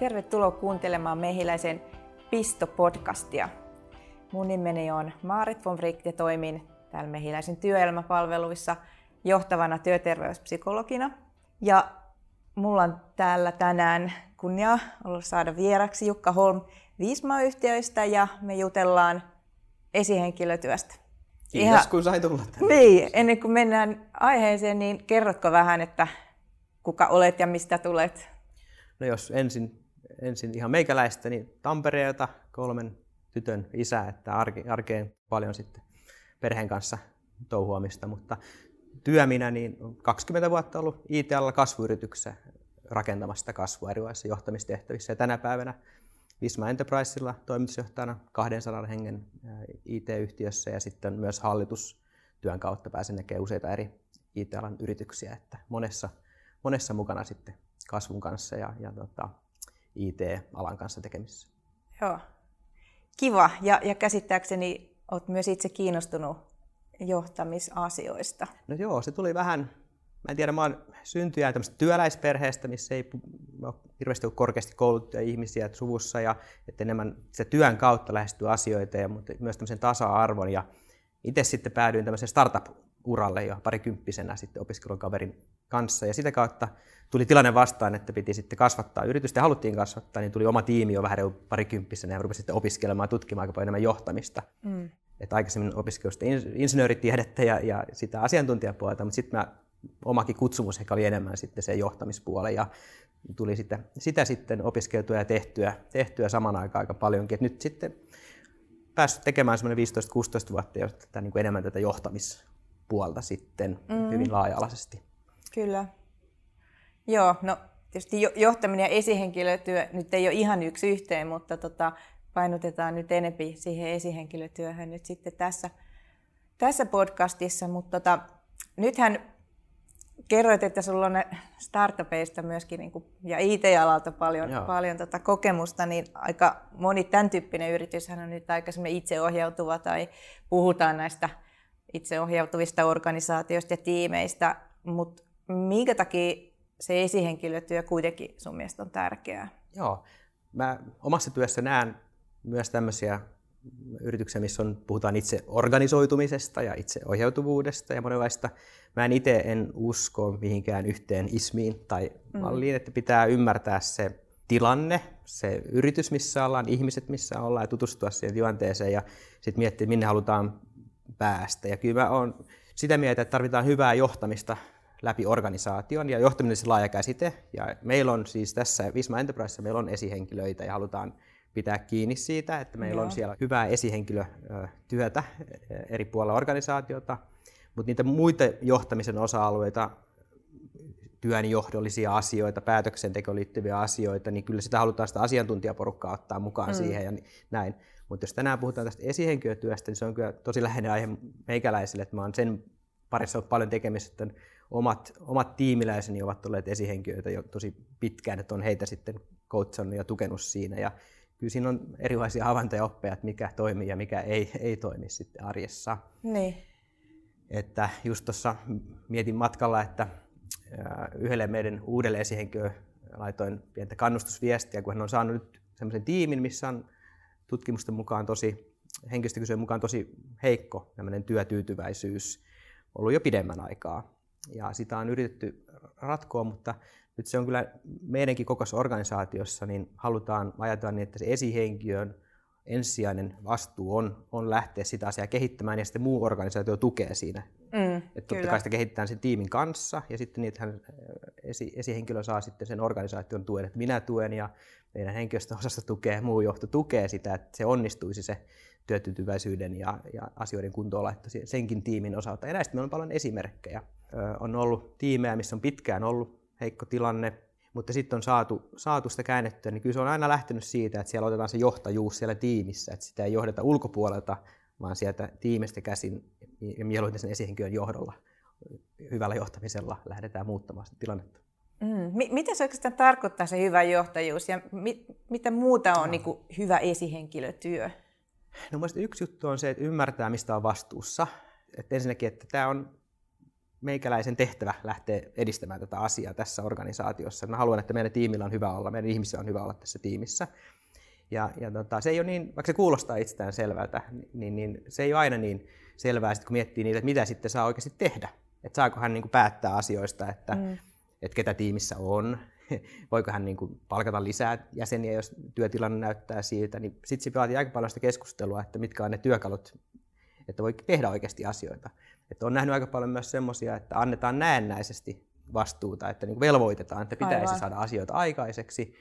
tervetuloa kuuntelemaan Mehiläisen Pisto-podcastia. Mun nimeni on Maarit von Frick ja toimin täällä Mehiläisen työelämäpalveluissa johtavana työterveyspsykologina. Ja mulla on täällä tänään kunnia olla saada vieraksi Jukka Holm Viisma-yhtiöistä ja me jutellaan esihenkilötyöstä. Kiitos, Ihan, kun sain tulla tänne. Niin, ennen kuin mennään aiheeseen, niin kerrotko vähän, että kuka olet ja mistä tulet? No jos ensin, ensin ihan meikäläistä, niin Tampereelta kolmen tytön isä, että arke, arkeen paljon sitten perheen kanssa touhuamista, mutta työminä niin 20 vuotta ollut IT-alalla kasvuyrityksessä rakentamasta kasvua erilaisissa johtamistehtävissä. Ja tänä päivänä Visma Enterprisella toimitusjohtajana 200 hengen IT-yhtiössä ja sitten myös hallitustyön kautta pääsen näkemään useita eri IT-alan yrityksiä, että monessa, monessa mukana sitten kasvun kanssa ja, ja tota, IT-alan kanssa tekemisissä. Joo, kiva. Ja, ja käsittääkseni olet myös itse kiinnostunut johtamisasioista. No joo, se tuli vähän, mä en tiedä, mä oon syntyjä tämmöistä työläisperheestä, missä ei ole hirveästi ole korkeasti kouluttuja ihmisiä suvussa ja että enemmän se työn kautta lähestyy asioita ja mutta myös tämmöisen tasa-arvon. Ja itse sitten päädyin tämmöisen startup-uralle jo parikymppisenä sitten opiskelukaverin kanssa ja sitä kautta tuli tilanne vastaan, että piti sitten kasvattaa yritystä ja haluttiin kasvattaa, niin tuli oma tiimi jo vähän parikymppisenä ja rupesin sitten opiskelemaan ja tutkimaan aika paljon enemmän johtamista. Mm. Että aikaisemmin opiskelin insinööritiedettä ja, ja sitä asiantuntijapuolta, mutta sitten mä omakin kutsumus ehkä oli enemmän sitten se johtamispuoli ja tuli sitä, sitä sitten opiskeltua ja tehtyä, tehtyä saman aikaan aika paljonkin. Et nyt sitten päässyt tekemään semmoinen 15-16 vuotta jo tätä, niin kuin enemmän tätä johtamispuolta sitten mm. hyvin laaja-alaisesti. Kyllä. Joo, no tietysti johtaminen ja esihenkilötyö nyt ei ole ihan yksi yhteen, mutta tota, painotetaan nyt enempi siihen esihenkilötyöhön nyt sitten tässä, tässä podcastissa. Mutta tota, nythän kerroit, että sulla on startupeista myöskin niin kuin, ja IT-alalta paljon, paljon tota kokemusta, niin aika moni tämän tyyppinen yrityshän on nyt aika itseohjautuva tai puhutaan näistä itseohjautuvista organisaatioista ja tiimeistä, mutta minkä takia se esihenkilötyö kuitenkin sun mielestä on tärkeää? Joo, mä omassa työssä näen myös tämmöisiä yrityksiä, missä on, puhutaan itse organisoitumisesta ja itse ohjautuvuudesta ja monenlaista. Mä en itse en usko mihinkään yhteen ismiin tai mm. malliin, mm. että pitää ymmärtää se tilanne, se yritys, missä ollaan, ihmiset, missä ollaan ja tutustua siihen tilanteeseen ja sitten miettiä, minne halutaan päästä. Ja kyllä mä oon sitä mieltä, että tarvitaan hyvää johtamista läpi organisaation ja johtaminen on se laaja käsite. Ja meillä on siis tässä Visma Enterprise meillä on esihenkilöitä ja halutaan pitää kiinni siitä, että meillä Joo. on siellä hyvää esihenkilötyötä eri puolilla organisaatiota, mutta niitä muita johtamisen osa-alueita, työnjohdollisia asioita, päätöksentekoon liittyviä asioita, niin kyllä sitä halutaan sitä asiantuntijaporukkaa ottaa mukaan mm. siihen ja näin. Mutta jos tänään puhutaan tästä esihenkilötyöstä, niin se on kyllä tosi läheinen aihe meikäläisille, että mä oon sen parissa ollut paljon tekemistä, että omat, omat tiimiläiseni ovat olleet esihenkilöitä jo tosi pitkään, että on heitä sitten coachannut ja tukenut siinä. Ja kyllä siinä on erilaisia havaintoja oppeja, että mikä toimii ja mikä ei, ei toimi sitten arjessa. Niin. Että just tuossa mietin matkalla, että yhdelle meidän uudelle esihenkilölle laitoin pientä kannustusviestiä, kun hän on saanut nyt sellaisen tiimin, missä on tutkimusten mukaan tosi, henkilöstökysyjen mukaan tosi heikko työtyytyväisyys ollut jo pidemmän aikaa. Ja sitä on yritetty ratkoa, mutta nyt se on kyllä meidänkin kokoisessa organisaatiossa, niin halutaan ajatella niin, että se esihenkilön ensisijainen vastuu on, on lähteä sitä asiaa kehittämään ja sitten muu organisaatio tukee siinä. Mm, että totta kai sitä kehitetään sen tiimin kanssa ja sitten hän, esi, esihenkilö saa sitten sen organisaation tuen, että minä tuen ja meidän henkilöstöosasta tukee, muu johto tukee sitä, että se onnistuisi se työtyytyväisyyden ja, ja asioiden kuntoonlaitto senkin tiimin osalta. Ja näistä meillä on paljon esimerkkejä. Ö, on ollut tiimejä, missä on pitkään ollut heikko tilanne, mutta sitten on saatu, saatu sitä käännettyä, niin kyllä se on aina lähtenyt siitä, että siellä otetaan se johtajuus siellä tiimissä, että sitä ei johdeta ulkopuolelta, vaan sieltä tiimistä käsin ja mieluiten sen esihenkilön johdolla hyvällä johtamisella lähdetään muuttamaan sitä tilannetta. Mm. Mitä se oikeastaan tarkoittaa se hyvä johtajuus ja mit, mitä muuta on no. niin kuin hyvä esihenkilötyö? No yksi juttu on se, että ymmärtää, mistä on vastuussa. Että ensinnäkin, että tämä on meikäläisen tehtävä lähteä edistämään tätä asiaa tässä organisaatiossa. Mä haluan, että meidän tiimillä on hyvä olla, meidän ihmisillä on hyvä olla tässä tiimissä. Ja, ja tota, se ei ole niin, vaikka se kuulostaa itsestään selvältä, niin, niin se ei ole aina niin selvää, sit kun miettii niitä, että mitä sitten saa oikeasti tehdä. Että saako hän niin kuin päättää asioista, että, mm. että ketä tiimissä on, voiko hän niin kuin palkata lisää jäseniä, jos työtilanne näyttää siitä, niin sitten se vaatii aika paljon sitä keskustelua, että mitkä on ne työkalut, että voi tehdä oikeasti asioita. Että on nähnyt aika paljon myös semmoisia, että annetaan näennäisesti vastuuta, että niin velvoitetaan, että pitäisi Aivan. saada asioita aikaiseksi,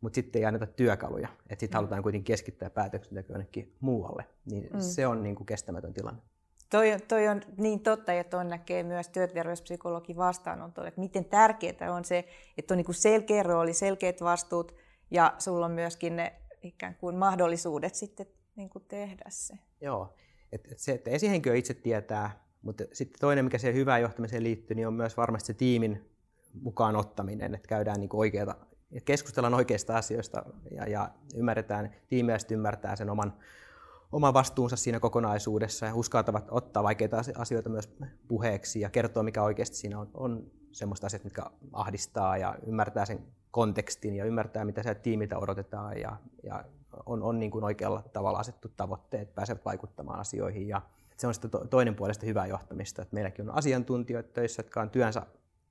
mutta sitten ei anneta työkaluja. Että sitten mm. halutaan kuitenkin keskittää päätöksentekoa jonnekin muualle. Niin mm. se on niin kuin kestämätön tilanne. Toi, toi on niin totta, ja tuon näkee myös työterveyspsykologin vastaanotolla, että miten tärkeää on se, että on niin kuin selkeä rooli, selkeät vastuut, ja sulla on myöskin ne ikään kuin mahdollisuudet sitten niin kuin tehdä se. Joo, et se, että esihenkilö itse tietää, mutta sitten toinen, mikä siihen hyvään johtamiseen liittyy, niin on myös varmasti se tiimin mukaan ottaminen, että käydään niin oikeita, että keskustellaan oikeista asioista ja, ja ymmärretään, tiimiä ymmärtää sen oman, oman vastuunsa siinä kokonaisuudessa ja uskaltavat ottaa vaikeita asioita myös puheeksi ja kertoa, mikä oikeasti siinä on, on semmoista asiat, mitkä ahdistaa ja ymmärtää sen kontekstin ja ymmärtää, mitä sieltä tiimiltä odotetaan ja, ja on, on niin kuin oikealla tavalla asettu tavoitteet, pääsevät vaikuttamaan asioihin ja se on sitten toinen puolesta hyvää johtamista, että meilläkin on asiantuntijoita töissä, jotka on työnsä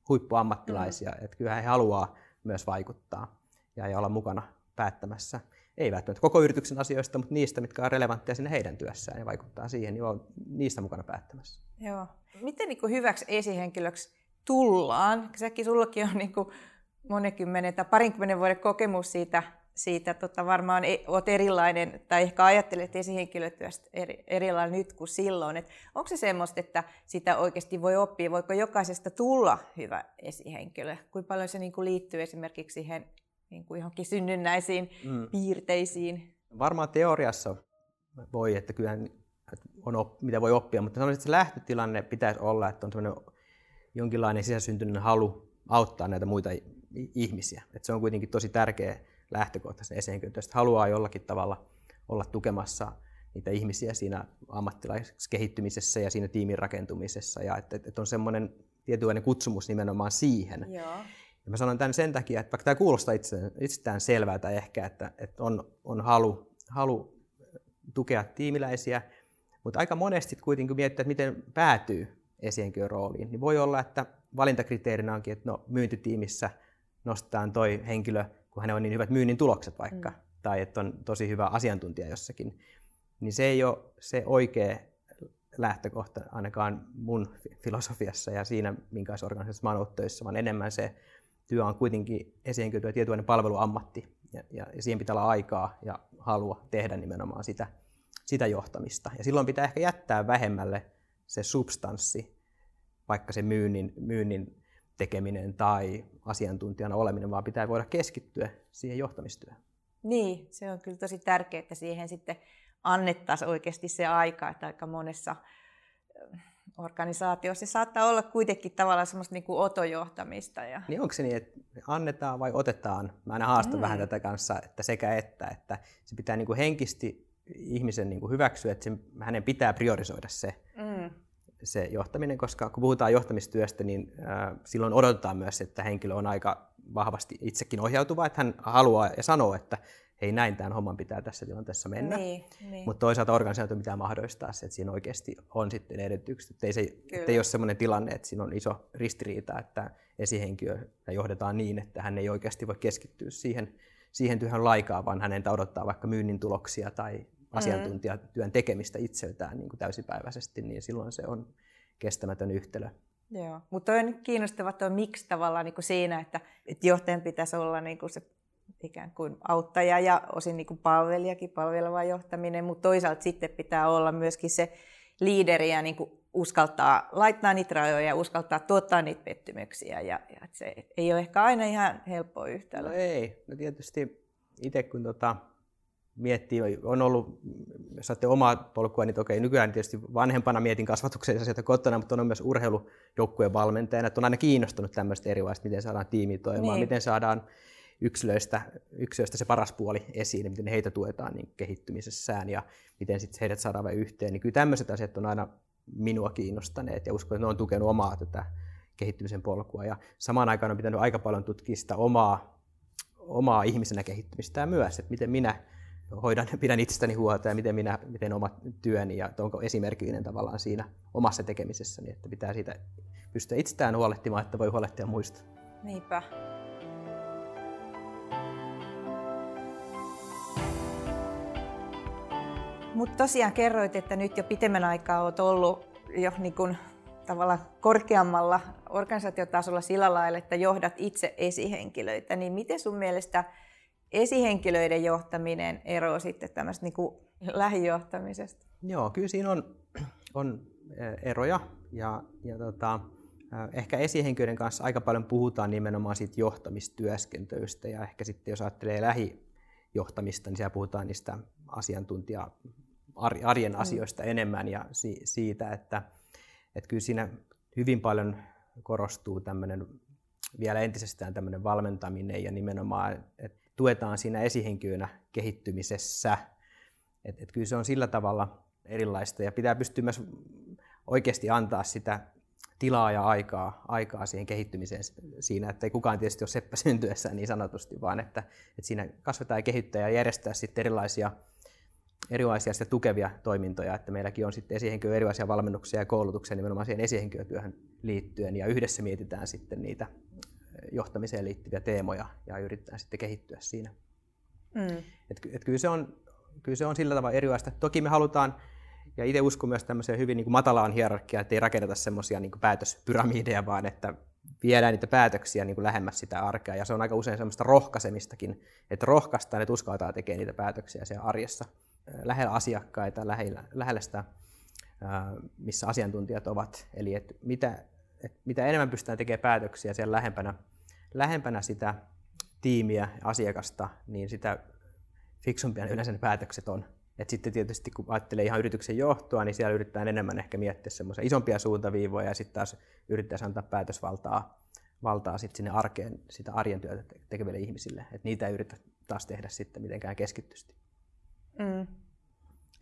huippuammattilaisia, mm. että kyllä he haluaa myös vaikuttaa ja, ja olla mukana päättämässä. Ei välttämättä koko yrityksen asioista, mutta niistä, mitkä on relevantteja sinne heidän työssään ja vaikuttaa siihen, niin on niistä mukana päättämässä. Joo. Miten niin hyväksi esihenkilöksi tullaan? Säkin sullakin on niin kuin monekymmenen tai parinkymmenen vuoden kokemus siitä siitä tota, varmaan e, olet erilainen, tai ehkä ajattelet esihenkilötyöstä eri, erilainen nyt kuin silloin. Et onko se semmoista, että sitä oikeasti voi oppia? Voiko jokaisesta tulla hyvä esihenkilö? Kuinka paljon se niin kuin liittyy esimerkiksi siihen niin kuin johonkin synnynnäisiin mm. piirteisiin? Varmaan teoriassa voi, että kyllä on op, mitä voi oppia, mutta sanoisin, että se lähtötilanne pitäisi olla, että on jonkinlainen sisäsyntyinen halu auttaa näitä muita ihmisiä. Että se on kuitenkin tosi tärkeä lähtökohtaisen esihenkilötyöstä haluaa jollakin tavalla olla tukemassa niitä ihmisiä siinä ammattilaisessa kehittymisessä ja siinä tiimin rakentumisessa ja että, että on semmoinen tietynlainen kutsumus nimenomaan siihen. Joo. Ja mä sanon tämän sen takia, että vaikka tämä kuulostaa itsestään, itsestään selvältä ehkä, että, että on, on halu, halu tukea tiimiläisiä, mutta aika monesti kuitenkin kun miettii, että miten päätyy esihenkilön rooliin, niin voi olla, että valintakriteerinä onkin, että no, myyntitiimissä nostetaan toi henkilö kun hänellä on niin hyvät myynnin tulokset vaikka, mm. tai että on tosi hyvä asiantuntija jossakin, niin se ei ole se oikea lähtökohta ainakaan mun filosofiassa ja siinä, minkälaisessa organisaatiossa mä oon ollut töissä, vaan enemmän se työ on kuitenkin esiinkytyä tietynlainen palveluammatti, ja, ja, ja siihen pitää olla aikaa ja halua tehdä nimenomaan sitä, sitä johtamista. Ja silloin pitää ehkä jättää vähemmälle se substanssi, vaikka se myynnin, myynnin tekeminen tai asiantuntijana oleminen, vaan pitää voida keskittyä siihen johtamistyöhön. Niin, se on kyllä tosi tärkeää, että siihen sitten annettaisiin oikeasti se aika, että aika monessa organisaatiossa se saattaa olla kuitenkin tavallaan semmoista niin kuin otojohtamista. Ja... Niin onko se niin, että annetaan vai otetaan? Mä aina haastan mm. vähän tätä kanssa, että sekä että, että se pitää niin kuin henkisesti ihmisen niin kuin hyväksyä, että se, hänen pitää priorisoida se. Mm se johtaminen, koska kun puhutaan johtamistyöstä, niin äh, silloin odotetaan myös, että henkilö on aika vahvasti itsekin ohjautuva, että hän haluaa ja sanoo, että hei näin tämän homman pitää tässä tilanteessa mennä. Niin, niin. Mutta toisaalta organisaatio pitää mahdollistaa se, että siinä oikeasti on sitten edellytykset, että ei, se, että ei ole sellainen tilanne, että siinä on iso ristiriita, että esihenkilö johdetaan niin, että hän ei oikeasti voi keskittyä siihen, siihen työhön laikaa, vaan hänen odottaa vaikka myynnin tuloksia tai Mm. asiantuntijatyön tekemistä itseltään niin kuin täysipäiväisesti, niin silloin se on kestämätön yhtälö. Joo, mutta on kiinnostava tuo miksi tavallaan niin kuin siinä, että, että johtajan pitäisi olla niin kuin se ikään kuin auttaja ja osin niin kuin palvelijakin, palveleva johtaminen, mutta toisaalta sitten pitää olla myöskin se liideri ja niin kuin uskaltaa laittaa niitä rajoja ja uskaltaa tuottaa niitä pettymyksiä. Ja, ja se ei ole ehkä aina ihan helppo yhtälö. No ei, no tietysti itse kun tota, miettii, on ollut, jos saatte omaa polkua, niin okei, nykyään tietysti vanhempana mietin kasvatuksen asioita kotona, mutta on myös urheilujoukkueen valmentajana, että on aina kiinnostunut tämmöistä erilaista, miten saadaan tiimi toimimaan, niin. miten saadaan yksilöistä, yksilöistä se paras puoli esiin, miten heitä tuetaan niin kehittymisessään ja miten sitten heidät saadaan yhteen. Niin kyllä tämmöiset asiat on aina minua kiinnostaneet ja uskon, että ne on tukenut omaa tätä kehittymisen polkua. Ja samaan aikaan on pitänyt aika paljon tutkia sitä omaa, omaa ihmisenä kehittymistä myös, että miten minä hoidan, pidän itsestäni huolta ja miten minä miten oma työni ja onko esimerkillinen tavallaan siinä omassa tekemisessäni, että pitää siitä pystyä itsestään huolehtimaan, että voi huolehtia muista. Niinpä. Mutta tosiaan kerroit, että nyt jo pitemmän aikaa olet ollut jo niin kun, tavallaan korkeammalla organisaatiotasolla sillä lailla, että johdat itse esihenkilöitä. Niin miten sun mielestä esihenkilöiden johtaminen eroaa sitten tämmöistä niin lähijohtamisesta? Joo, kyllä siinä on, on eroja ja, ja tota, ehkä esihenkilöiden kanssa aika paljon puhutaan nimenomaan siitä johtamistyöskentelystä ja ehkä sitten jos ajattelee lähijohtamista, niin siellä puhutaan niistä asiantuntija arjen mm. asioista mm. enemmän ja si- siitä, että, että kyllä siinä hyvin paljon korostuu tämmöinen vielä entisestään tämmöinen valmentaminen ja nimenomaan, että tuetaan siinä esihenkilönä kehittymisessä. Että et kyllä se on sillä tavalla erilaista ja pitää pystyä myös oikeasti antaa sitä tilaa ja aikaa, aikaa siihen kehittymiseen siinä, että ei kukaan tietysti ole seppä syntyessään niin sanotusti, vaan että, että siinä kasvetaan ja kehittää ja järjestää sitten erilaisia erilaisia sitten tukevia toimintoja, että meilläkin on sitten esihenkilö erilaisia valmennuksia ja koulutuksia nimenomaan siihen esihenkilötyöhön liittyen ja yhdessä mietitään sitten niitä johtamiseen liittyviä teemoja ja yritetään sitten kehittyä siinä. Mm. Et, et kyllä, se on, kyllä se on sillä tavalla erilaista. Toki me halutaan, ja itse uskon myös tämmöiseen hyvin niin kuin matalaan hierarkiaan, että ei rakenneta semmoisia niin päätöspyramideja, vaan että viedään niitä päätöksiä niin kuin lähemmäs sitä arkea. Ja se on aika usein semmoista rohkaisemistakin, että rohkaistaan, että uskaltaa tekemään niitä päätöksiä siellä arjessa lähellä asiakkaita, lähellä, lähellä sitä, missä asiantuntijat ovat. Eli että mitä, että mitä enemmän pystytään tekemään päätöksiä siellä lähempänä, lähempänä sitä tiimiä asiakasta, niin sitä fiksumpia yleensä ne päätökset on. Et sitten tietysti kun ajattelee ihan yrityksen johtoa, niin siellä yritetään enemmän ehkä miettiä semmoisia isompia suuntaviivoja ja sitten taas yrittää antaa päätösvaltaa valtaa sitten sinne arkeen, sitä arjen työtä tekeville ihmisille. Et niitä ei yritä taas tehdä sitten mitenkään keskittysti. Mm.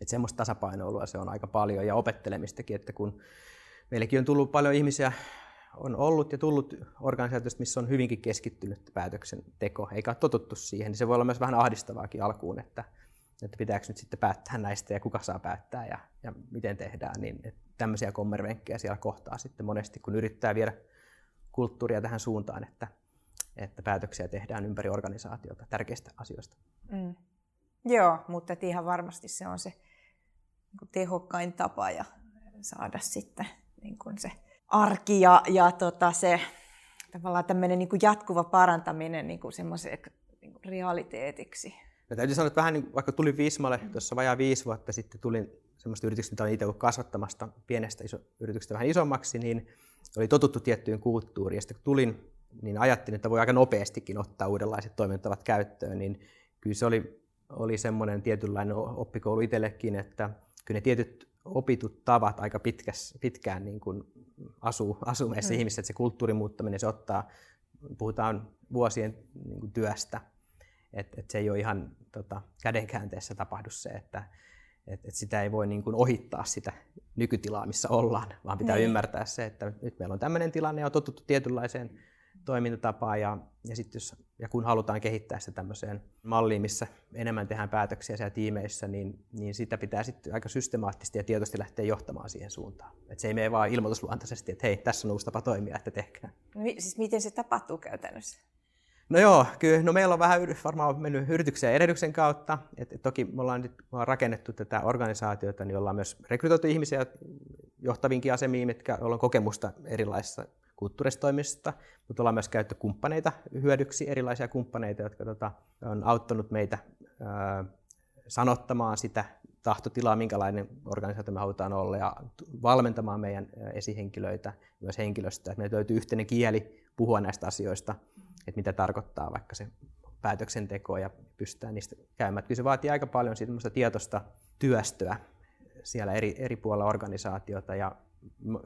Että semmoista tasapainoilua se on aika paljon ja opettelemistakin, että kun meillekin on tullut paljon ihmisiä, on ollut ja tullut organisaatiosta, missä on hyvinkin keskittynyt päätöksenteko, eikä ole totuttu siihen, niin se voi olla myös vähän ahdistavaakin alkuun, että, että pitääkö nyt sitten päättää näistä ja kuka saa päättää ja, ja miten tehdään, niin että tämmöisiä kommervenkkejä siellä kohtaa sitten monesti, kun yrittää viedä kulttuuria tähän suuntaan, että, että päätöksiä tehdään ympäri organisaatiota tärkeistä asioista. Mm. Joo, mutta ihan varmasti se on se niin tehokkain tapa ja saada sitten niin kuin se arki ja, ja tota se tavallaan tämmöinen niin jatkuva parantaminen niin semmoiseksi niin realiteetiksi. No, täytyy sanoa, että vähän niin, vaikka tulin Vismalle tuossa vajaa viisi vuotta sitten, tulin semmoista yrityksestä, mitä olen itse kasvattamasta pienestä iso, yrityksestä vähän isommaksi, niin oli totuttu tiettyyn kulttuuriin. Ja sitten kun tulin, niin ajattelin, että voi aika nopeastikin ottaa uudenlaiset toimintavat käyttöön, niin kyllä se oli oli semmoinen tietynlainen oppikoulu itsellekin, että kyllä ne tietyt opitut tavat aika pitkäs, pitkään niin kuin asuu, asuu meissä mm. ihmisissä, että se kulttuurin muuttaminen, se ottaa, puhutaan vuosien niin kuin työstä, että et se ei ole ihan tota, kädenkäänteessä tapahdu se, että et, et sitä ei voi niin kuin ohittaa sitä nykytilaa, missä ollaan, vaan pitää niin. ymmärtää se, että nyt meillä on tämmöinen tilanne ja on totuttu tietynlaiseen toimintatapaa ja, ja, sit jos, ja kun halutaan kehittää sitä tämmöiseen malliin, missä enemmän tehdään päätöksiä siellä tiimeissä, niin, niin sitä pitää sitten aika systemaattisesti ja tietoisesti lähteä johtamaan siihen suuntaan. Et se ei mene vaan ilmoitusluontaisesti, että hei, tässä on uusi tapa toimia, että tehkää. No, siis miten se tapahtuu käytännössä? No joo, kyllä. No meillä on vähän varmaan mennyt yrityksen ja erehdyksen kautta. Et, et toki me ollaan nyt me ollaan rakennettu tätä organisaatiota, niin ollaan myös rekrytoitu ihmisiä johtavinkin asemiin, mitkä on kokemusta erilaisissa kulttuuristoimista, mutta ollaan myös käytetty kumppaneita hyödyksi, erilaisia kumppaneita, jotka tota, on auttanut meitä ää, sanottamaan sitä tahtotilaa, minkälainen organisaatio me halutaan olla ja valmentamaan meidän esihenkilöitä, myös henkilöstöä, että meillä löytyy yhteinen kieli puhua näistä asioista, että mitä tarkoittaa vaikka se päätöksenteko ja pystytään niistä käymään. Kyllä se vaatii aika paljon tietoista työstöä siellä eri, eri puolilla organisaatiota ja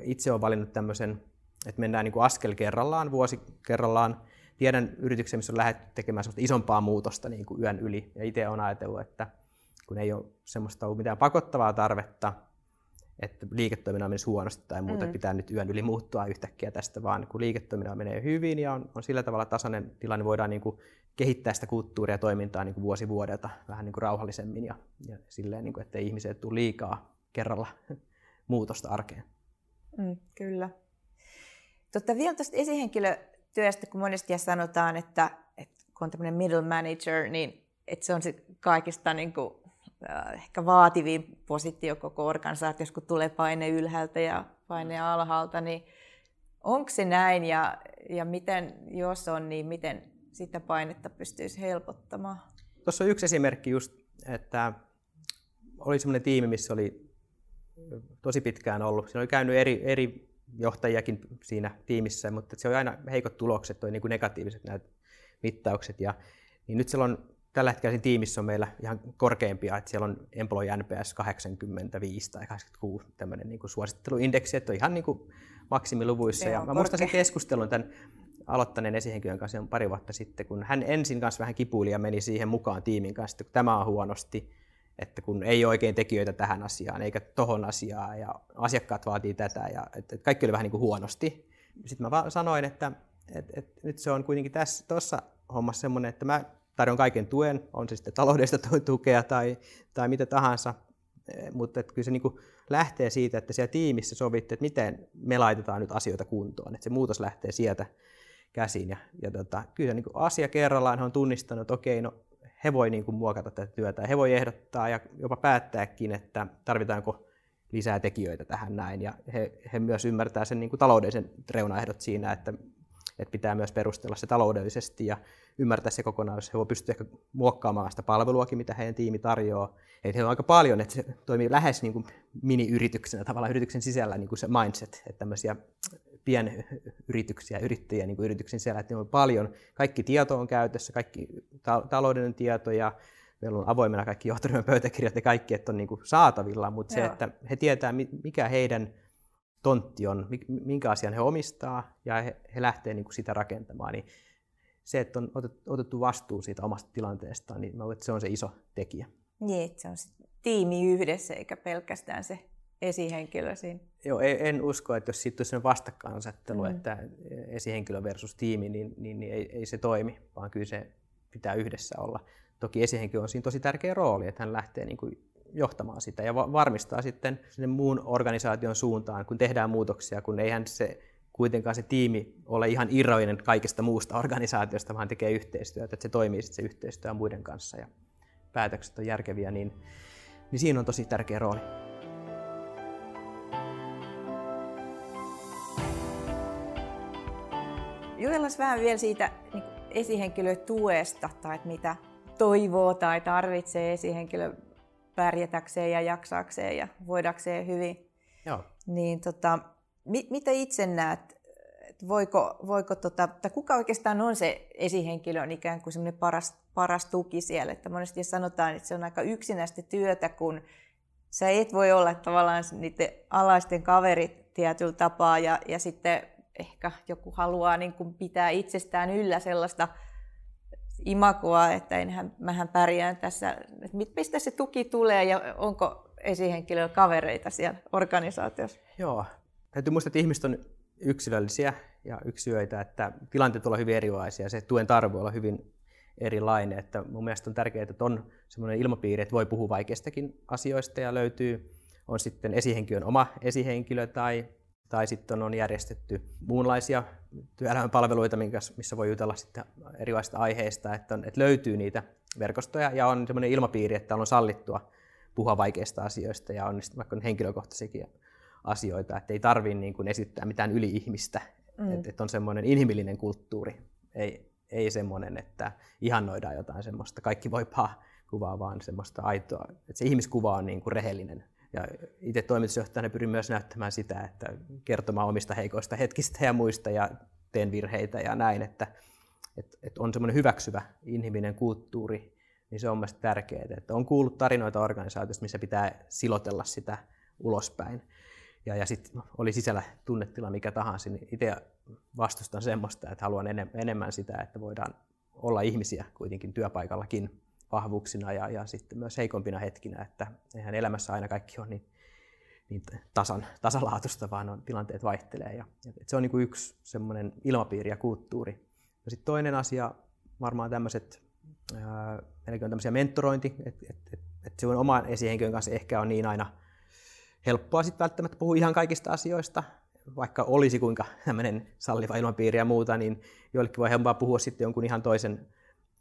itse olen valinnut tämmöisen että mennään niin kuin askel kerrallaan, vuosi kerrallaan. Tiedän yrityksen, missä on lähdetty tekemään isompaa muutosta niin kuin yön yli. Ja itse olen ajatellut, että kun ei ole semmoista ollut mitään pakottavaa tarvetta, että liiketoiminta menisi huonosti tai muuta, mm. pitää nyt yön yli muuttua yhtäkkiä tästä, vaan kun liiketoiminta menee hyvin ja on, on sillä tavalla tasainen tilanne, voidaan niin kuin kehittää sitä kulttuuria ja toimintaa niin kuin vuosi vuodelta vähän niin kuin rauhallisemmin ja, ja silleen, niin kuin, ettei ihmiset tule liikaa kerralla muutosta arkeen. Mm, kyllä. Totta, vielä tuosta esihenkilötyöstä, kun monesti sanotaan, että, että kun on tämmöinen middle manager, niin että se on se kaikista niin kuin, äh, ehkä vaativin positio koko organisaatiossa, kun tulee paine ylhäältä ja paine alhaalta, niin onko se näin ja, ja miten, jos on, niin miten sitä painetta pystyisi helpottamaan? Tuossa on yksi esimerkki just, että oli semmoinen tiimi, missä oli tosi pitkään ollut. Siinä oli käynyt eri, eri johtajiakin siinä tiimissä, mutta se oli aina heikot tulokset, toi niin kuin negatiiviset näitä mittaukset. Ja, niin nyt siellä on tällä hetkellä siinä tiimissä on meillä ihan korkeimpia, että siellä on Employee NPS 85 tai 86 tämmöinen niin kuin suositteluindeksi, että on ihan niin kuin maksimiluvuissa. ja mä muistan sen keskustelun tämän aloittaneen esihenkilön kanssa pari vuotta sitten, kun hän ensin kanssa vähän kipuili ja meni siihen mukaan tiimin kanssa, että kun tämä on huonosti, että kun ei ole oikein tekijöitä tähän asiaan eikä tohon asiaan ja asiakkaat vaatii tätä ja että, kaikki oli vähän niin kuin huonosti. Sitten mä sanoin, että, että, että nyt se on kuitenkin tässä tuossa hommassa semmoinen, että mä tarjon kaiken tuen, on se sitten taloudellista tukea tai, tai mitä tahansa, eh, mutta että kyllä se niin kuin lähtee siitä, että siellä tiimissä sovitte, että miten me laitetaan nyt asioita kuntoon, että se muutos lähtee sieltä käsin. Ja, ja tota, kyllä niin kuin asia kerrallaan on tunnistanut, että okei, no he voi niin kuin muokata tätä työtä he voi ehdottaa ja jopa päättääkin, että tarvitaanko lisää tekijöitä tähän näin. Ja he, he myös ymmärtää sen niin kuin taloudellisen reunaehdot siinä, että, että pitää myös perustella se taloudellisesti ja ymmärtää se kokonaisuus. He voi pystyä ehkä muokkaamaan sitä palveluakin, mitä heidän tiimi tarjoaa. Eli heillä on aika paljon, että se toimii lähes niin kuin mini-yrityksenä, tavallaan yrityksen sisällä niin kuin se mindset, että tämmöisiä pienyrityksiä, yrittäjiä niin kuin yrityksen sisällä, että on paljon, kaikki tieto on käytössä, kaikki ta- taloudellinen tieto ja meillä on avoimena kaikki johtoryhmän pöytäkirjat ja kaikki, että on niin kuin saatavilla, mutta Joo. se, että he tietää, mikä heidän tontti on, minkä asian he omistaa ja he, he lähtee niin kuin sitä rakentamaan, niin se, että on otettu vastuu siitä omasta tilanteestaan, niin mä luulen, että se on se iso tekijä. Niin, että se on se tiimi yhdessä eikä pelkästään se esihenkilö siinä. Joo, en usko, että jos siitä olisi vastakkainasettelu, mm. että esihenkilö versus tiimi, niin, niin, niin ei, ei se toimi, vaan kyllä se pitää yhdessä olla. Toki esihenkilö on siinä tosi tärkeä rooli, että hän lähtee niin kuin johtamaan sitä ja varmistaa sitten sinne muun organisaation suuntaan, kun tehdään muutoksia, kun eihän se kuitenkaan se tiimi ole ihan irroinen kaikesta muusta organisaatiosta, vaan tekee yhteistyötä, että se toimii sitten se yhteistyö muiden kanssa ja päätökset on järkeviä, niin, niin siinä on tosi tärkeä rooli. Jutellaan vähän vielä siitä niin esihenkilötuesta tai että mitä toivoo tai tarvitsee esihenkilö pärjätäkseen ja jaksaakseen ja voidakseen hyvin. Joo. Niin tota, mi, mitä itse näet, että voiko, voiko tota, tai kuka oikeastaan on se esihenkilön ikään kuin semmoinen paras, paras tuki siellä, että monesti sanotaan, että se on aika yksinäistä työtä, kun sä et voi olla tavallaan niiden alaisten kaverit tietyllä tapaa ja, ja sitten ehkä joku haluaa niin kuin pitää itsestään yllä sellaista imakoa, että enhän, mähän pärjään tässä, että mistä se tuki tulee ja onko esihenkilöillä kavereita siellä organisaatiossa? Joo, täytyy muistaa, että ihmiset on yksilöllisiä ja yksilöitä, että tilanteet ovat hyvin erilaisia se tuen tarve olla hyvin erilainen. Että mun mielestä on tärkeää, että on sellainen ilmapiiri, että voi puhua vaikeistakin asioista ja löytyy, on sitten esihenkilön oma esihenkilö tai, tai sitten on järjestetty muunlaisia työelämän palveluita, missä voi jutella sitten erilaisista aiheista, että, on, että löytyy niitä verkostoja ja on sellainen ilmapiiri, että on sallittua puhua vaikeista asioista ja on vaikka on henkilökohtaisikin asioita, että ei tarvitse niin kuin esittää mitään yli-ihmistä, mm. että, että on semmoinen inhimillinen kulttuuri, ei, ei semmoinen, että ihannoidaan jotain semmoista, kaikki voi kuvaa, vaan semmoista aitoa, että se ihmiskuva on niin kuin rehellinen. Ja itse toimitusjohtajana pyrin myös näyttämään sitä, että kertomaan omista heikoista hetkistä ja muista ja teen virheitä ja näin, että, että, että on semmoinen hyväksyvä inhimillinen kulttuuri, niin se on mielestäni tärkeää. Että on kuullut tarinoita organisaatiosta, missä pitää silotella sitä ulospäin ja, ja sitten oli sisällä tunnetila mikä tahansa, niin itse vastustan semmoista, että haluan enemmän sitä, että voidaan olla ihmisiä kuitenkin työpaikallakin vahvuuksina ja, ja sitten myös heikompina hetkinä, että eihän elämässä aina kaikki on niin niin tasan, tasalaatusta, vaan on, tilanteet vaihtelee. Ja, se on niin kuin yksi semmoinen ilmapiiri ja kulttuuri. Ja sitten toinen asia, varmaan tämmöiset, eli on tämmöisiä mentorointi, että et, et, et se on oman esihenkilön kanssa ehkä on niin aina helppoa sitten välttämättä puhua ihan kaikista asioista, vaikka olisi kuinka tämmöinen salliva ilmapiiri ja muuta, niin joillekin voi helpompaa puhua sitten jonkun ihan toisen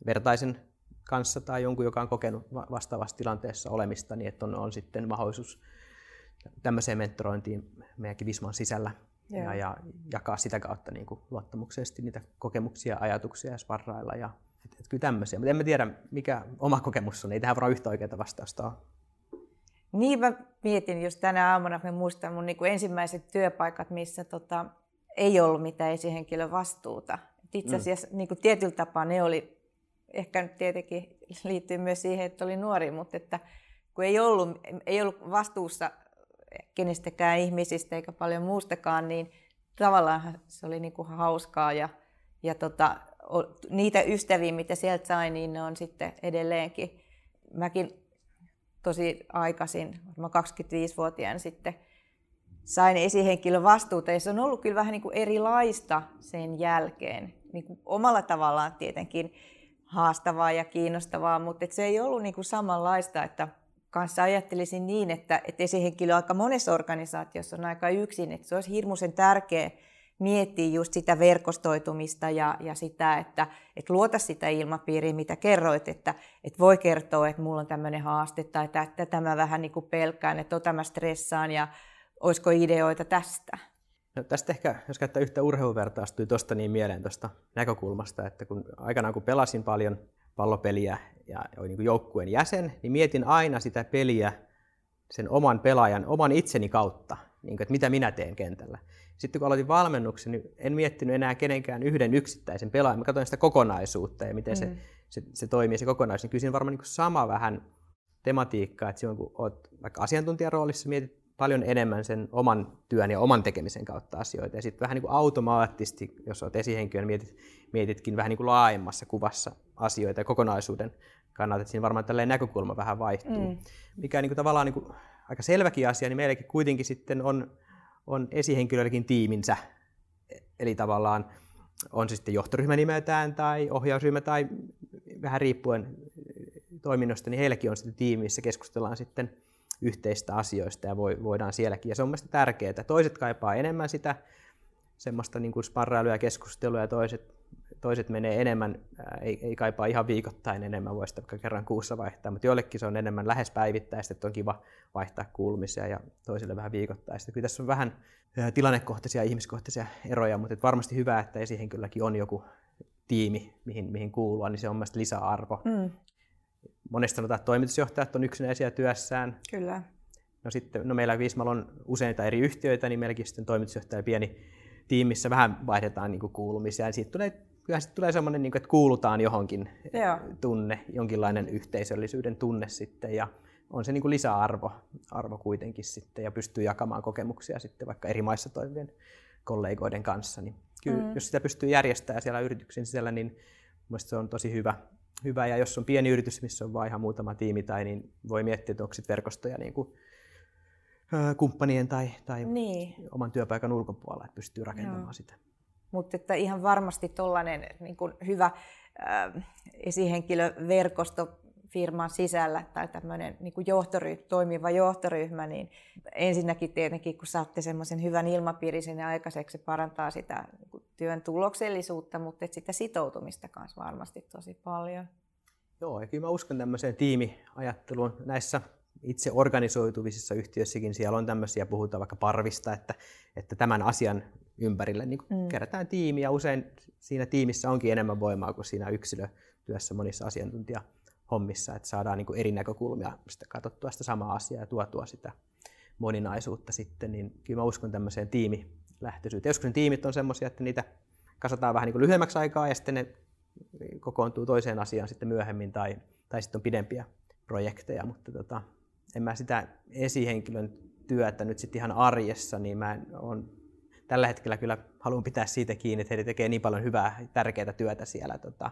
vertaisen kanssa tai jonkun, joka on kokenut vastaavassa tilanteessa olemista, niin että on, on sitten mahdollisuus tämmöiseen mentorointiin meidänkin Visman sisällä ja, ja jakaa sitä kautta niin kuin luottamuksellisesti niitä kokemuksia, ajatuksia ja sparrailla. Ja, et, et kyllä tämmöisiä, mutta en mä tiedä, mikä oma kokemus on. Ei tähän varmaan yhtä oikeaa vastausta ole. Niin mä mietin just tänä aamuna, kun muistan mun niin kuin ensimmäiset työpaikat, missä tota, ei ollut mitään esihenkilön vastuuta. Et itse mm. asiassa mm. niin kuin tietyllä tapaa ne oli, ehkä nyt tietenkin liittyy myös siihen, että oli nuori, mutta että kun ei ollut, ei ollut vastuussa kenestäkään ihmisistä eikä paljon muustakaan, niin tavallaan se oli niin kuin hauskaa ja, ja tota, niitä ystäviä, mitä sieltä sai, niin ne on sitten edelleenkin. Mäkin tosi aikaisin, mä 25-vuotiaana sitten sain esihenkilön vastuuta ja se on ollut kyllä vähän niin kuin erilaista sen jälkeen. Niin kuin omalla tavallaan tietenkin haastavaa ja kiinnostavaa, mutta se ei ollut niin kuin samanlaista, että kanssa ajattelisin niin, että, että esihenkilö aika monessa organisaatiossa on aika yksin, että se olisi hirmuisen tärkeä miettiä just sitä verkostoitumista ja, ja sitä, että, että luota sitä ilmapiiriä, mitä kerroit, että, että voi kertoa, että mulla on tämmöinen haaste tai että, että tämä vähän niin kuin pelkään, että tota mä stressaan ja olisiko ideoita tästä? No, tästä ehkä, jos käyttää yhtä urheiluvertausta, tuli tuosta niin mieleen tuosta näkökulmasta, että kun aikanaan kun pelasin paljon pallopeliä ja olin niin joukkueen jäsen, niin mietin aina sitä peliä sen oman pelaajan, oman itseni kautta, niin kuin, että mitä minä teen kentällä. Sitten kun aloitin valmennuksen, niin en miettinyt enää kenenkään yhden yksittäisen pelaajan. Mä katsoin sitä kokonaisuutta ja miten mm. se, se, se toimii, se kokonaisuus. Niin kyllä siinä varmaan niin sama vähän tematiikkaa, että silloin kun olet vaikka asiantuntijaroolissa, mietit paljon enemmän sen oman työn ja oman tekemisen kautta asioita. Ja sitten vähän niin kuin automaattisesti, jos olet esihenkilö, niin mietit, mietitkin vähän niin kuin laajemmassa kuvassa asioita ja kokonaisuuden kannalta, että siinä varmaan tällainen näkökulma vähän vaihtuu. Mm. Mikä niin kuin tavallaan niin kuin aika selväkin asia, niin meilläkin kuitenkin sitten on, on esihenkilöilläkin tiiminsä. Eli tavallaan on se sitten johtoryhmä nimeltään tai ohjausryhmä tai vähän riippuen toiminnosta, niin heilläkin on sitten tiimi, missä keskustellaan sitten yhteistä asioista ja voidaan sielläkin. Ja se on mielestäni tärkeää. Toiset kaipaa enemmän sitä semmoista niin kuin sparrailuja ja keskustelua ja toiset, toiset menee enemmän, ää, ei, ei kaipaa ihan viikoittain enemmän, voi sitä kerran kuussa vaihtaa, mutta joillekin se on enemmän lähes päivittäistä, että on kiva vaihtaa kuulumisia ja toisille vähän viikoittaista. Kyllä tässä on vähän tilannekohtaisia ja ihmiskohtaisia eroja, mutta varmasti hyvä, että esihenkilölläkin on joku tiimi, mihin, mihin kuulua, niin se on mielestäni lisäarvo. Mm monesti sanotaan, että toimitusjohtajat on yksinäisiä työssään. Kyllä. No sitten, no meillä Viismalla on useita eri yhtiöitä, niin meilläkin sitten toimitusjohtaja pieni tiimissä vähän vaihdetaan niin kuulumisia. Ja siitä tulee, kyllä sitten tulee semmoinen, niin kuin, että kuulutaan johonkin Joo. tunne, jonkinlainen yhteisöllisyyden tunne sitten. Ja on se niin kuin lisäarvo arvo kuitenkin sitten ja pystyy jakamaan kokemuksia sitten vaikka eri maissa toimivien kollegoiden kanssa. Niin kyllä, mm. jos sitä pystyy järjestämään siellä yrityksen sisällä, niin mielestäni se on tosi hyvä, hyvä. Ja jos on pieni yritys, missä on vain ihan muutama tiimi, tai niin voi miettiä, että onko verkostoja niin kuin, kumppanien tai, tai niin. oman työpaikan ulkopuolella, että pystyy rakentamaan Joo. sitä. Mutta että ihan varmasti tuollainen niin hyvä äh, esihenkilöverkosto firman sisällä tai tämmöinen niin johtoryhmä, toimiva johtoryhmä, niin ensinnäkin tietenkin, kun saatte semmoisen hyvän ilmapiirin sinne aikaiseksi, se parantaa sitä niin työn tuloksellisuutta, mutta et sitä sitoutumista kanssa varmasti tosi paljon. Joo, ja kyllä mä uskon tämmöiseen tiimiajatteluun näissä itse organisoituvissa yhtiöissäkin siellä on tämmöisiä, puhutaan vaikka parvista, että, että tämän asian ympärille niin mm. kerätään tiimi ja usein siinä tiimissä onkin enemmän voimaa kuin siinä yksilötyössä monissa asiantuntija hommissa, että saadaan niin kuin eri näkökulmia sitä katsottua sitä samaa asiaa ja tuotua sitä moninaisuutta sitten, niin kyllä mä uskon tämmöiseen tiimilähtöisyyteen. Joskus ne tiimit on semmoisia, että niitä kasataan vähän niin kuin lyhyemmäksi aikaa ja sitten ne kokoontuu toiseen asiaan sitten myöhemmin tai, tai sitten on pidempiä projekteja, mutta tota, en mä sitä esihenkilön työtä nyt sitten ihan arjessa, niin mä on tällä hetkellä kyllä haluan pitää siitä kiinni, että he tekee niin paljon hyvää, tärkeää työtä siellä tota,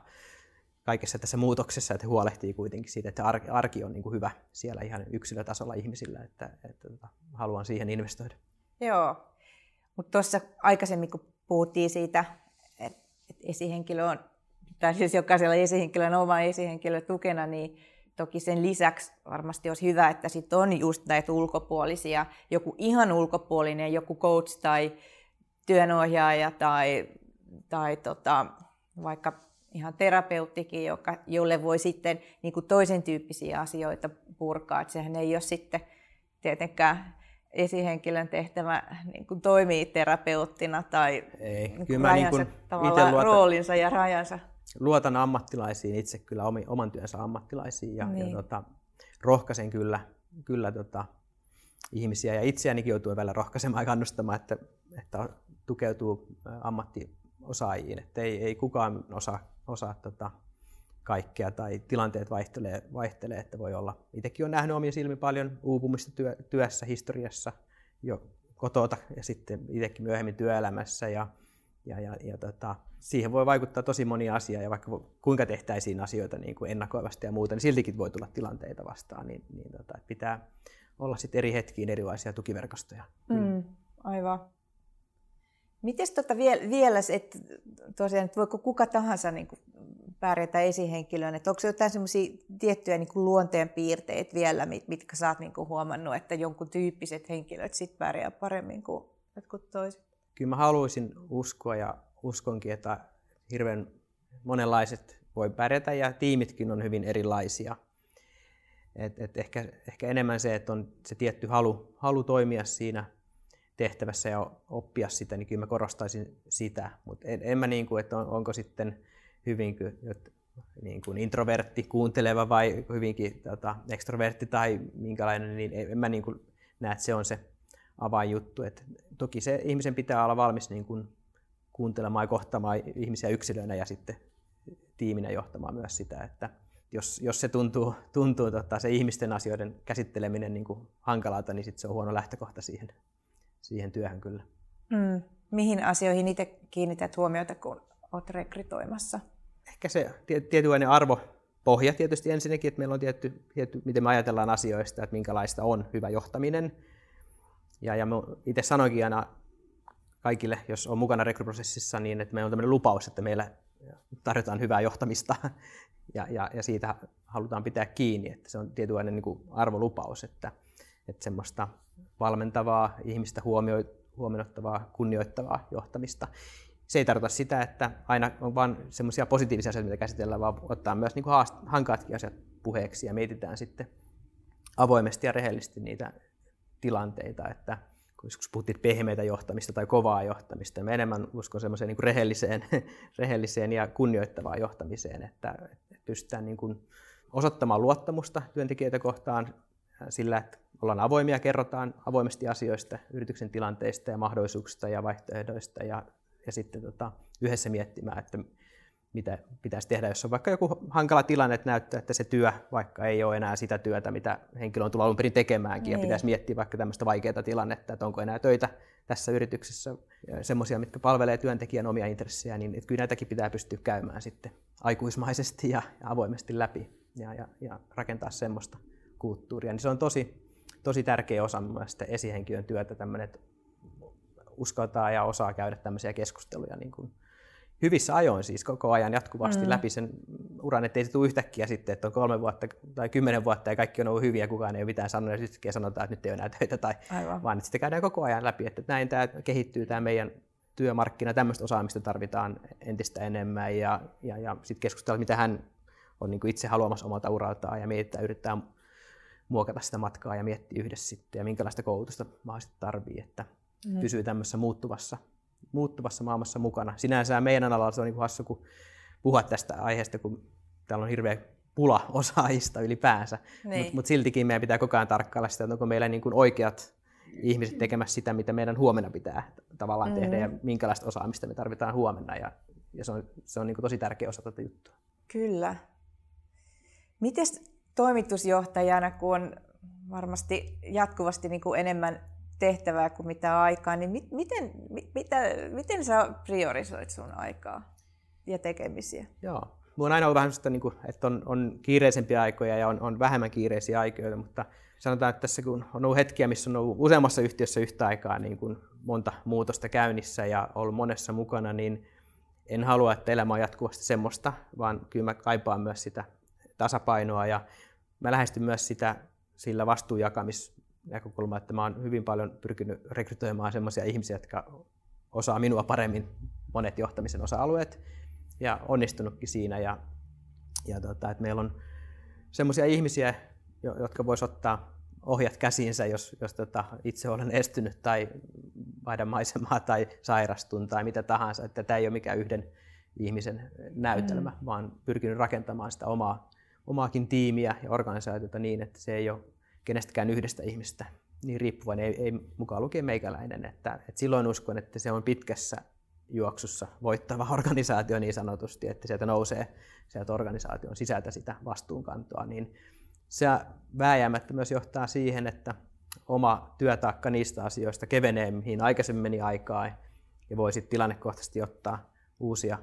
kaikessa tässä muutoksessa, että he huolehtii kuitenkin siitä, että arki, arki on niin kuin hyvä siellä ihan yksilötasolla ihmisillä, että, että, että tota, haluan siihen investoida. Joo, mutta tuossa aikaisemmin kun puhuttiin siitä, että, esihenkilö on, tai siis jokaisella esihenkilöllä on oma esihenkilö tukena, niin toki sen lisäksi varmasti olisi hyvä, että sit on just näitä ulkopuolisia, joku ihan ulkopuolinen, joku coach tai työnohjaaja tai, tai tota, vaikka ihan terapeuttikin, joka, jolle voi sitten niin kuin toisen tyyppisiä asioita purkaa. Että sehän ei ole sitten tietenkään esihenkilön tehtävä niin kuin toimii terapeuttina tai ei. Niin Kyllä niin kuin tavallaan luotan, roolinsa ja rajansa. Luotan ammattilaisiin itse kyllä oman työnsä ammattilaisiin ja, niin. ja tota, rohkaisen kyllä, kyllä tota, ihmisiä ja itseänikin joutuu välillä rohkaisemaan ja kannustamaan, että, että tukeutuu ammattiosaajiin, että ei, ei kukaan osaa osaa tota, kaikkea tai tilanteet vaihtelee, vaihtelee, että voi olla. Itsekin on nähnyt omia silmi paljon uupumista työ, työssä, historiassa jo kotota ja sitten itsekin myöhemmin työelämässä ja, ja, ja, ja tota, siihen voi vaikuttaa tosi moni asia ja vaikka kuinka tehtäisiin asioita niin kuin ennakoivasti ja muuta, niin siltikin voi tulla tilanteita vastaan, niin, niin tota, pitää olla sitten eri hetkiin erilaisia tukiverkostoja. Mm, aivan. Miten tota vielä, vielä että tosiaan, että voiko kuka tahansa niin kuin pärjätä esihenkilön, että onko se jotain semmoisia tiettyjä niin luonteen piirteitä vielä, mitkä sä oot niin kuin huomannut, että jonkun tyyppiset henkilöt sit pärjää paremmin kuin jotkut toiset? Kyllä mä haluaisin uskoa ja uskonkin, että hirveän monenlaiset voi pärjätä ja tiimitkin on hyvin erilaisia. Et, et ehkä, ehkä enemmän se, että on se tietty halu, halu toimia siinä tehtävässä ja oppia sitä, niin kyllä mä korostaisin sitä. Mutta en, en mä niin kuin, että on, onko sitten hyvinkin niin kuin introvertti, kuunteleva vai hyvinkin tota, ekstrovertti tai minkälainen, niin en mä niin kuin näe, että se on se avainjuttu. Et toki se ihmisen pitää olla valmis niin kuin kuuntelemaan ja kohtaamaan ihmisiä yksilöinä ja sitten tiiminä johtamaan myös sitä, että jos, jos se tuntuu, tuntuu tota, se ihmisten asioiden käsitteleminen niin kuin hankalalta, niin sitten se on huono lähtökohta siihen siihen työhön kyllä. Mm. Mihin asioihin itse kiinnität huomiota, kun olet rekrytoimassa? Ehkä se tietynlainen arvo pohja tietysti ensinnäkin, että meillä on tietty, tietty, miten me ajatellaan asioista, että minkälaista on hyvä johtaminen. Ja, ja itse sanoinkin aina kaikille, jos on mukana rekryprosessissa, niin että meillä on tämmöinen lupaus, että meillä tarjotaan hyvää johtamista ja, ja, ja siitä halutaan pitää kiinni, että se on tietynlainen niin kuin arvolupaus, että, että semmoista valmentavaa, ihmistä huomioittavaa, kunnioittavaa johtamista. Se ei tarkoita sitä, että aina on vain semmoisia positiivisia asioita, mitä käsitellään, vaan ottaa myös niin hankaatkin asiat puheeksi ja mietitään sitten avoimesti ja rehellisesti niitä tilanteita, että kun puhuttiin pehmeitä johtamista tai kovaa johtamista, mä enemmän uskon semmoiseen niin rehelliseen, rehelliseen ja kunnioittavaan johtamiseen, että pystytään niin kuin osoittamaan luottamusta työntekijöitä kohtaan sillä, että ollaan avoimia, kerrotaan avoimesti asioista, yrityksen tilanteista ja mahdollisuuksista ja vaihtoehdoista ja, ja sitten tota, yhdessä miettimään, että mitä pitäisi tehdä, jos on vaikka joku hankala tilanne, että näyttää, että se työ vaikka ei ole enää sitä työtä, mitä henkilö on tullut alun perin tekemäänkin, niin. ja pitäisi miettiä vaikka tämmöistä vaikeaa tilannetta, että onko enää töitä tässä yrityksessä, semmoisia, mitkä palvelee työntekijän omia intressejä, niin että kyllä näitäkin pitää pystyä käymään sitten aikuismaisesti ja, ja avoimesti läpi ja, ja, ja rakentaa semmoista kulttuuria, niin se on tosi, tosi tärkeä osa mielestäni esihenkilön työtä, tämmöinen, että uskaltaa ja osaa käydä tämmöisiä keskusteluja niin kuin hyvissä ajoin siis koko ajan jatkuvasti mm. läpi sen uran, ettei se tule yhtäkkiä sitten, että on kolme vuotta tai kymmenen vuotta ja kaikki on ollut hyviä, kukaan ei ole mitään sanonut ja sitten sanotaan, että nyt ei ole enää töitä, tai, Aivan. vaan että sitten käydään koko ajan läpi, että näin tämä kehittyy tämä meidän työmarkkina, tämmöistä osaamista tarvitaan entistä enemmän ja, ja, ja sitten keskustella, mitä hän on niin kuin itse haluamassa omalta uraltaan ja mietitään, yrittää muokata sitä matkaa ja miettiä yhdessä sitten ja minkälaista koulutusta mahdollisesti tarvii, että mm. pysyy tämmöisessä muuttuvassa, muuttuvassa maailmassa mukana. Sinänsä meidän alalla se on niin hassu, kun puhua tästä aiheesta, kun täällä on hirveä pula osaajista ylipäänsä, niin. mutta mut siltikin meidän pitää koko ajan tarkkailla sitä, että onko meillä niin kuin oikeat ihmiset tekemässä sitä, mitä meidän huomenna pitää tavallaan mm. tehdä ja minkälaista osaamista me tarvitaan huomenna ja, ja se on, se on niin kuin tosi tärkeä osa tätä juttua. Kyllä. Miten toimitusjohtajana, kun on varmasti jatkuvasti niin kuin enemmän tehtävää kuin mitä aikaa, niin mit, miten, mit, mitä, miten sä priorisoit sun aikaa ja tekemisiä? Joo, mulla on aina ollut vähän sellaista, niin kuin, että on, on kiireisempiä aikoja ja on, on vähemmän kiireisiä aikoja, mutta sanotaan, että tässä kun on ollut hetkiä, missä on ollut useammassa yhtiössä yhtä aikaa niin kuin monta muutosta käynnissä ja ollut monessa mukana, niin en halua, että elämä on jatkuvasti semmoista, vaan kyllä mä kaipaan myös sitä tasapainoa ja mä lähestyn myös sitä sillä vastuunjakamisnäkökulmaa, että mä oon hyvin paljon pyrkinyt rekrytoimaan semmoisia ihmisiä, jotka osaa minua paremmin monet johtamisen osa-alueet ja onnistunutkin siinä. Ja, ja tota, että meillä on semmoisia ihmisiä, jotka vois ottaa ohjat käsiinsä, jos, jos tota, itse olen estynyt tai vaihdan maisemaa tai sairastun tai mitä tahansa. Että tämä ei ole mikään yhden ihmisen näytelmä, mm. vaan pyrkinyt rakentamaan sitä omaa, omaakin tiimiä ja organisaatiota niin, että se ei ole kenestäkään yhdestä ihmistä niin riippuvainen, ei, ei mukaan lukien meikäläinen. Että, että silloin uskon, että se on pitkässä juoksussa voittava organisaatio niin sanotusti, että sieltä nousee sieltä organisaation sisältä sitä vastuunkantoa, niin se vääjäämättä myös johtaa siihen, että oma työtaakka niistä asioista kevenee, mihin aikaisemmin meni aikaa, ja voi sitten tilannekohtaisesti ottaa uusia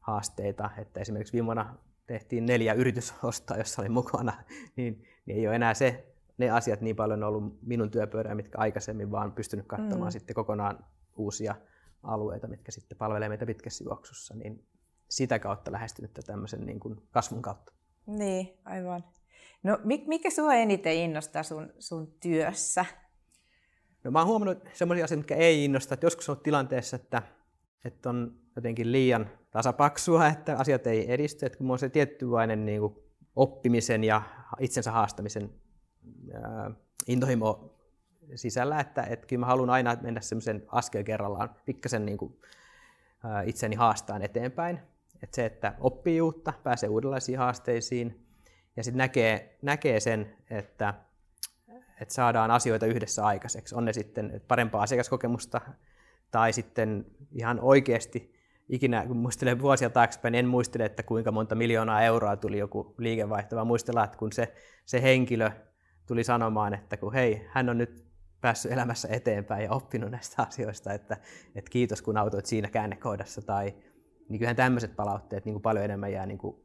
haasteita. Että esimerkiksi viime vuonna tehtiin neljä yritysostoa, jossa oli mukana, niin, niin ei ole enää se, ne asiat niin paljon ollut minun työpöydää, mitkä aikaisemmin, vaan pystynyt katsomaan mm. sitten kokonaan uusia alueita, mitkä sitten palvelee meitä pitkässä juoksussa, niin sitä kautta lähestynyt tämmöisen niin kuin kasvun kautta. Niin, aivan. No mikä sinua eniten innostaa sun, sun työssä? No mä oon huomannut sellaisia asioita, mitkä ei innosta. Että joskus on tilanteessa, että, että on jotenkin liian tasapaksua, että asiat ei edisty. Että kun on se tiettyvainen niin kuin oppimisen ja itsensä haastamisen ää, intohimo sisällä, että, että kyllä mä haluan aina mennä semmoisen askel kerrallaan, pikkasen niin kuin, itseni haastaan eteenpäin. Että se, että oppii uutta, pääsee uudenlaisiin haasteisiin, ja sitten näkee, näkee sen, että, että saadaan asioita yhdessä aikaiseksi. On ne sitten parempaa asiakaskokemusta tai sitten ihan oikeasti ikinä, kun muistelen vuosia taaksepäin, niin en muistele, että kuinka monta miljoonaa euroa tuli joku liikevaihto, vaan muistellaan, että kun se, se henkilö tuli sanomaan, että kun hei, hän on nyt päässyt elämässä eteenpäin ja oppinut näistä asioista, että, että kiitos kun autoit siinä käännekohdassa tai niin kyllähän tämmöiset palautteet niin kuin paljon enemmän jää niin kuin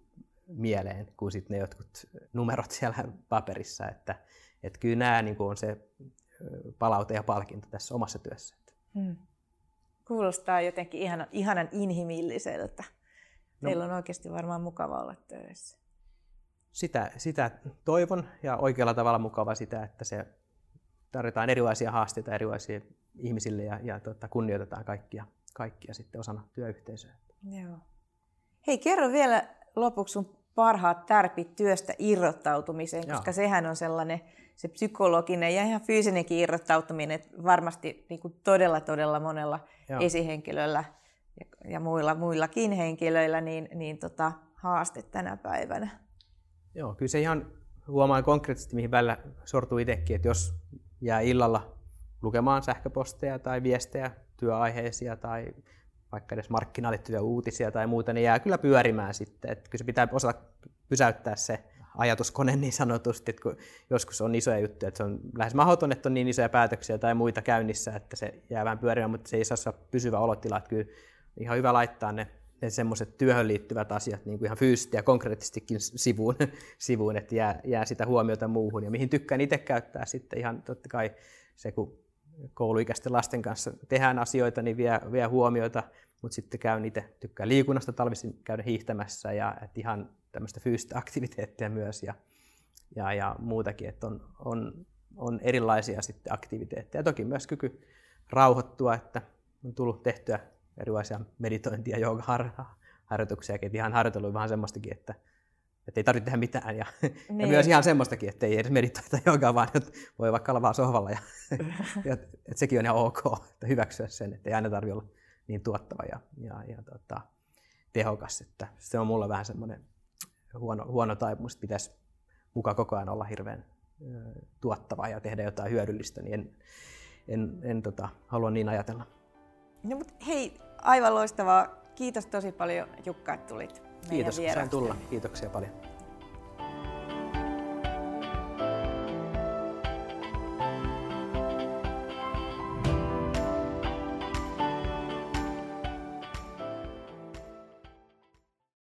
mieleen kuin sitten ne jotkut numerot siellä paperissa. Että, että kyllä nämä niin on se palaute ja palkinto tässä omassa työssä. Hmm. Kuulostaa jotenkin ihanan, ihanan inhimilliseltä. No, Teillä on oikeasti varmaan mukava olla töissä. Sitä, sitä toivon ja oikealla tavalla mukava sitä, että se tarjotaan erilaisia haasteita erilaisille ihmisille ja, ja tota, kunnioitetaan kaikkia, kaikkia sitten osana työyhteisöä. Joo. Hei, kerro vielä lopuksi sun parhaat tärpit työstä irrottautumiseen, koska Joo. sehän on sellainen se psykologinen ja ihan fyysinenkin irrottautuminen, että varmasti niin kuin todella todella monella Joo. esihenkilöllä ja, ja muilla, muillakin henkilöillä niin, niin tota, haaste tänä päivänä. Joo, kyllä se ihan huomaan konkreettisesti, mihin välillä sortuu itsekin, että jos jää illalla lukemaan sähköposteja tai viestejä työaiheisia tai vaikka edes markkinaan liittyviä uutisia tai muuta, niin jää kyllä pyörimään sitten. Että kyllä se pitää osata pysäyttää se ajatuskone niin sanotusti, että kun joskus on isoja juttuja, että se on lähes mahdoton, että on niin isoja päätöksiä tai muita käynnissä, että se jää vähän pyörimään, mutta se ei saa pysyvä olotila. Että kyllä ihan hyvä laittaa ne, ne semmoiset työhön liittyvät asiat niin kuin ihan fyysisesti ja konkreettisestikin sivuun, sivuun että jää, jää sitä huomiota muuhun. Ja mihin tykkään itse käyttää sitten ihan totta kai se, kun kouluikäisten lasten kanssa tehdään asioita, niin vie, vie huomiota, mutta sitten käyn itse, tykkään liikunnasta talvisin käydä hiihtämässä ja että ihan tämmöistä fyysistä aktiviteettia myös ja, ja, ja muutakin, että on, on, on erilaisia sitten aktiviteetteja. Toki myös kyky rauhoittua, että on tullut tehtyä erilaisia meditointia, joogaharjoituksia, että ihan harjoitellut vähän semmoistakin, että että ei tarvitse tehdä mitään. Ja, niin. ja myös ihan semmoistakin, että ei edes meditoita jogaa, vaan että voi vaikka olla vaan sohvalla. Ja, ja, että sekin on ihan ok, että hyväksyä sen, että ei aina tarvitse olla niin tuottava ja, ja, ja tota, tehokas. Että se on mulla vähän semmoinen huono, huono taipumus, että pitäisi mukaan koko ajan olla hirveän tuottava ja tehdä jotain hyödyllistä, niin en, en, en tota, halua niin ajatella. No, mutta hei, aivan loistavaa. Kiitos tosi paljon Jukka, että tulit Kiitos, sain tulla. Kiitoksia paljon.